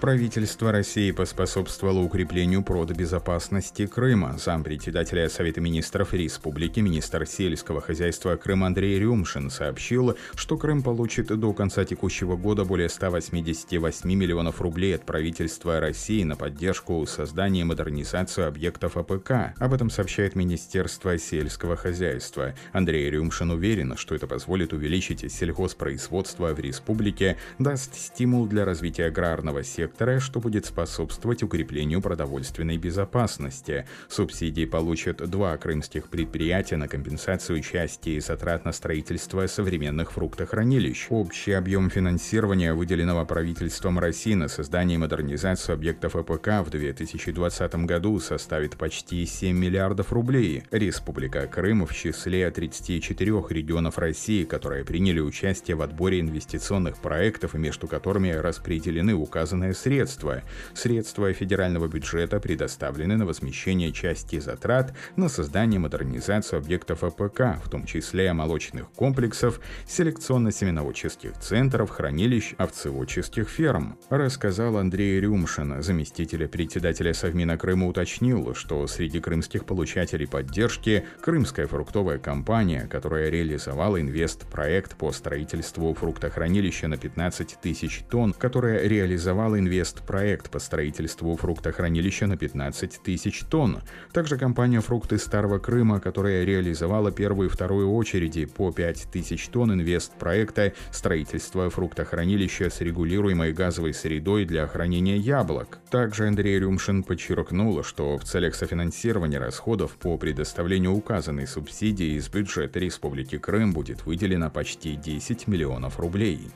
Правительство России поспособствовало укреплению продбезопасности Крыма. Зампредседателя Совета министров республики, министр сельского хозяйства Крыма Андрей Рюмшин сообщил, что Крым получит до конца текущего года более 188 миллионов рублей от правительства России на поддержку создания и модернизацию объектов АПК. Об этом сообщает Министерство сельского хозяйства. Андрей Рюмшин уверен, что это позволит увеличить сельхозпроизводство в республике, даст стимул для развития аграрного сектора сектора, что будет способствовать укреплению продовольственной безопасности. Субсидии получат два крымских предприятия на компенсацию части затрат на строительство современных фруктохранилищ. Общий объем финансирования, выделенного правительством России на создание и модернизацию объектов АПК в 2020 году составит почти 7 миллиардов рублей. Республика Крым в числе 34 регионов России, которые приняли участие в отборе инвестиционных проектов между которыми распределены указанные средства. Средства федерального бюджета предоставлены на возмещение части затрат на создание и модернизацию объектов АПК, в том числе молочных комплексов, селекционно-семеноводческих центров, хранилищ, овцеводческих ферм, рассказал Андрей Рюмшин, заместитель председателя Совмина Крыма уточнил, что среди крымских получателей поддержки Крымская фруктовая компания, которая реализовала инвестпроект по строительству фруктохранилища на 15 тысяч тонн, которая реализовала инвестпроект инвестпроект по строительству фруктохранилища на 15 тысяч тонн. Также компания «Фрукты Старого Крыма», которая реализовала первую и вторую очереди по 5 тысяч тонн инвестпроекта строительства фруктохранилища с регулируемой газовой средой для хранения яблок. Также Андрей Рюмшин подчеркнул, что в целях софинансирования расходов по предоставлению указанной субсидии из бюджета Республики Крым будет выделено почти 10 миллионов рублей.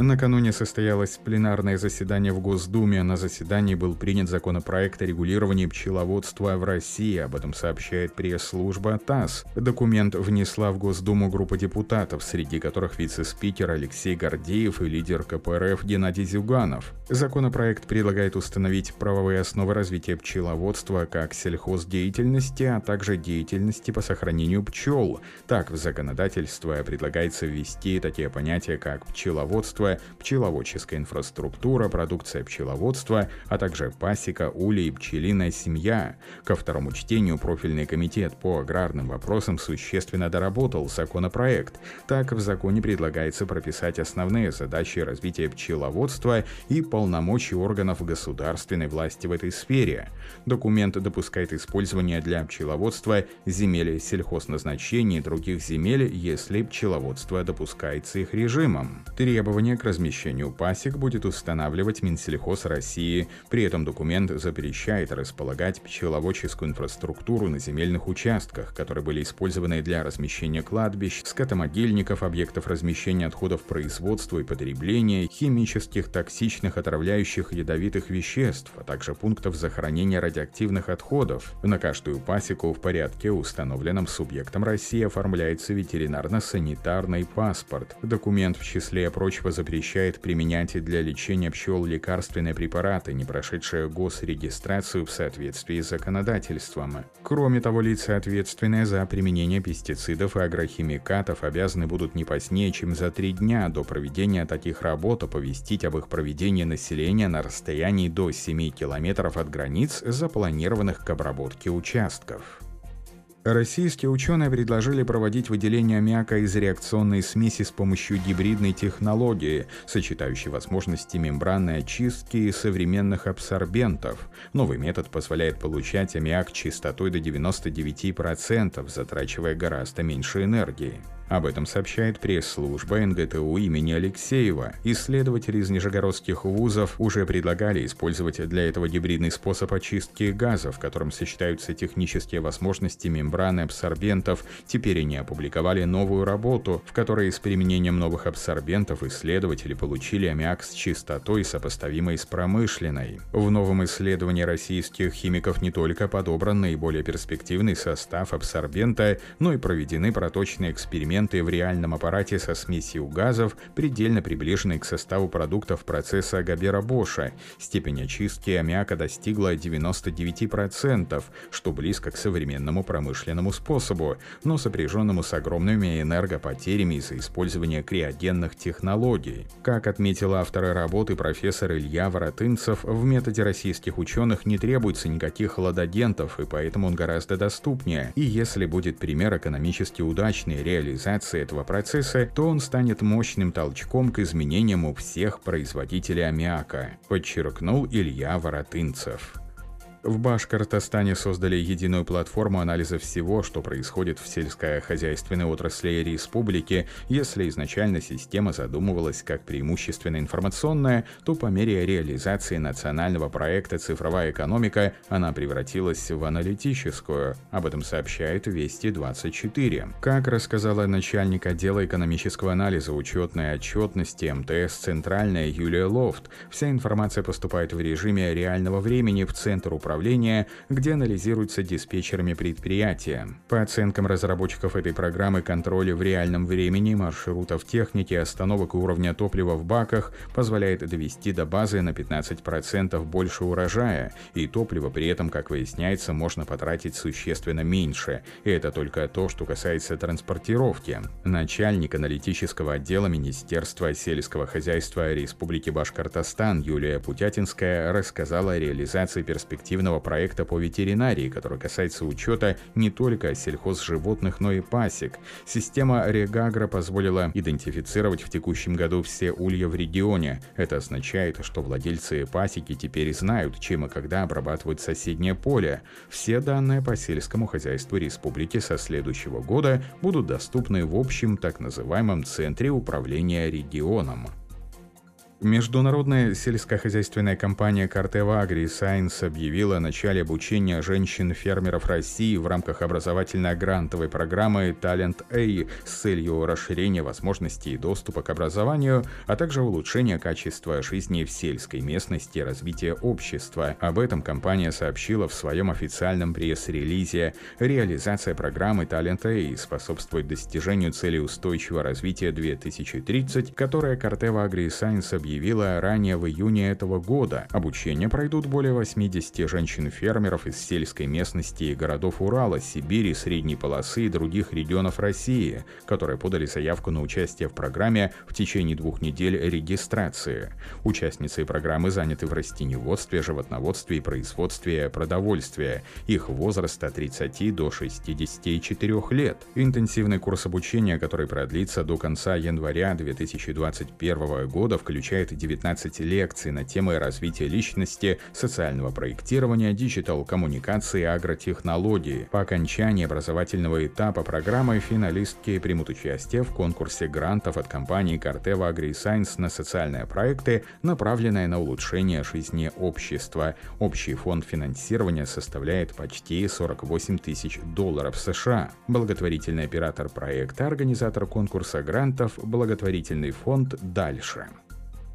Накануне состоялось пленарное заседание в Госдуме. На заседании был принят законопроект о регулировании пчеловодства в России. Об этом сообщает пресс-служба ТАСС. Документ внесла в Госдуму группа депутатов, среди которых вице-спикер Алексей Гордеев и лидер КПРФ Геннадий Зюганов. Законопроект предлагает установить правовые основы развития пчеловодства как сельхоздеятельности, а также деятельности по сохранению пчел. Так, в законодательство предлагается ввести такие понятия, как пчеловодство, хозяйство, пчеловодческая инфраструктура, продукция пчеловодства, а также пасека, улей, пчелиная семья. Ко второму чтению профильный комитет по аграрным вопросам существенно доработал законопроект. Так, в законе предлагается прописать основные задачи развития пчеловодства и полномочия органов государственной власти в этой сфере. Документ допускает использование для пчеловодства земель сельхозназначения и других земель, если пчеловодство допускается их режимом. Требования к размещению пасек будет устанавливать Минсельхоз России. При этом документ запрещает располагать пчеловодческую инфраструктуру на земельных участках, которые были использованы для размещения кладбищ, скотомогильников, объектов размещения отходов производства и потребления, химических, токсичных, отравляющих, ядовитых веществ, а также пунктов захоронения радиоактивных отходов. На каждую пасеку в порядке, установленном субъектом России, оформляется ветеринарно-санитарный паспорт. Документ в числе прочего запрещает применять для лечения пчел лекарственные препараты, не прошедшие госрегистрацию в соответствии с законодательством. Кроме того, лица, ответственные за применение пестицидов и агрохимикатов, обязаны будут не позднее, чем за три дня до проведения таких работ оповестить об их проведении населения на расстоянии до 7 километров от границ запланированных к обработке участков. Российские ученые предложили проводить выделение аммиака из реакционной смеси с помощью гибридной технологии, сочетающей возможности мембранной очистки и современных абсорбентов. Новый метод позволяет получать аммиак частотой до 99%, затрачивая гораздо меньше энергии. Об этом сообщает пресс-служба НГТУ имени Алексеева. Исследователи из нижегородских вузов уже предлагали использовать для этого гибридный способ очистки газа, в котором сочетаются технические возможности мембраны абсорбентов. Теперь они опубликовали новую работу, в которой с применением новых абсорбентов исследователи получили аммиак с чистотой, сопоставимой с промышленной. В новом исследовании российских химиков не только подобран наиболее перспективный состав абсорбента, но и проведены проточные эксперименты эксперименты в реальном аппарате со смесью газов, предельно приближенной к составу продуктов процесса Габера Боша. Степень очистки аммиака достигла 99%, что близко к современному промышленному способу, но сопряженному с огромными энергопотерями из-за использования криогенных технологий. Как отметил авторы работы профессор Илья Воротынцев, в методе российских ученых не требуется никаких холодагентов, и поэтому он гораздо доступнее. И если будет пример экономически удачной реализации этого процесса, то он станет мощным толчком к изменениям у всех производителей аммиака, подчеркнул Илья Воротынцев. В Башкортостане создали единую платформу анализа всего, что происходит в сельскохозяйственной отрасли республики. Если изначально система задумывалась как преимущественно информационная, то по мере реализации национального проекта «Цифровая экономика» она превратилась в аналитическую. Об этом сообщает Вести 24. Как рассказала начальник отдела экономического анализа учетной отчетности МТС «Центральная» Юлия Лофт, вся информация поступает в режиме реального времени в Центр управления управления, где анализируются диспетчерами предприятия. По оценкам разработчиков этой программы контроля в реальном времени маршрутов техники остановок уровня топлива в баках позволяет довести до базы на 15% больше урожая, и топливо при этом, как выясняется, можно потратить существенно меньше. И это только то, что касается транспортировки. Начальник аналитического отдела Министерства сельского хозяйства Республики Башкортостан Юлия Путятинская рассказала о реализации перспектив оперативного проекта по ветеринарии, который касается учета не только сельхозживотных, но и пасек. Система Регагра позволила идентифицировать в текущем году все улья в регионе. Это означает, что владельцы пасеки теперь знают, чем и когда обрабатывать соседнее поле. Все данные по сельскому хозяйству республики со следующего года будут доступны в общем так называемом Центре управления регионом. Международная сельскохозяйственная компания Картева Agri Science объявила о начале обучения женщин-фермеров России в рамках образовательно-грантовой программы Talent A с целью расширения возможностей доступа к образованию, а также улучшения качества жизни в сельской местности и развития общества. Об этом компания сообщила в своем официальном пресс-релизе. Реализация программы Talent A способствует достижению цели устойчивого развития 2030, которая Картева Agri Science объявила объявила ранее в июне этого года. Обучение пройдут более 80 женщин-фермеров из сельской местности и городов Урала, Сибири, Средней полосы и других регионов России, которые подали заявку на участие в программе в течение двух недель регистрации. Участницы программы заняты в растеневодстве, животноводстве и производстве продовольствия. Их возраст от 30 до 64 лет. Интенсивный курс обучения, который продлится до конца января 2021 года, включает посещает 19 лекций на темы развития личности, социального проектирования, диджитал-коммуникации и агротехнологии. По окончании образовательного этапа программы финалистки примут участие в конкурсе грантов от компании Corteva AgriScience на социальные проекты, направленные на улучшение жизни общества. Общий фонд финансирования составляет почти 48 тысяч долларов США. Благотворительный оператор проекта, организатор конкурса грантов, благотворительный фонд «Дальше».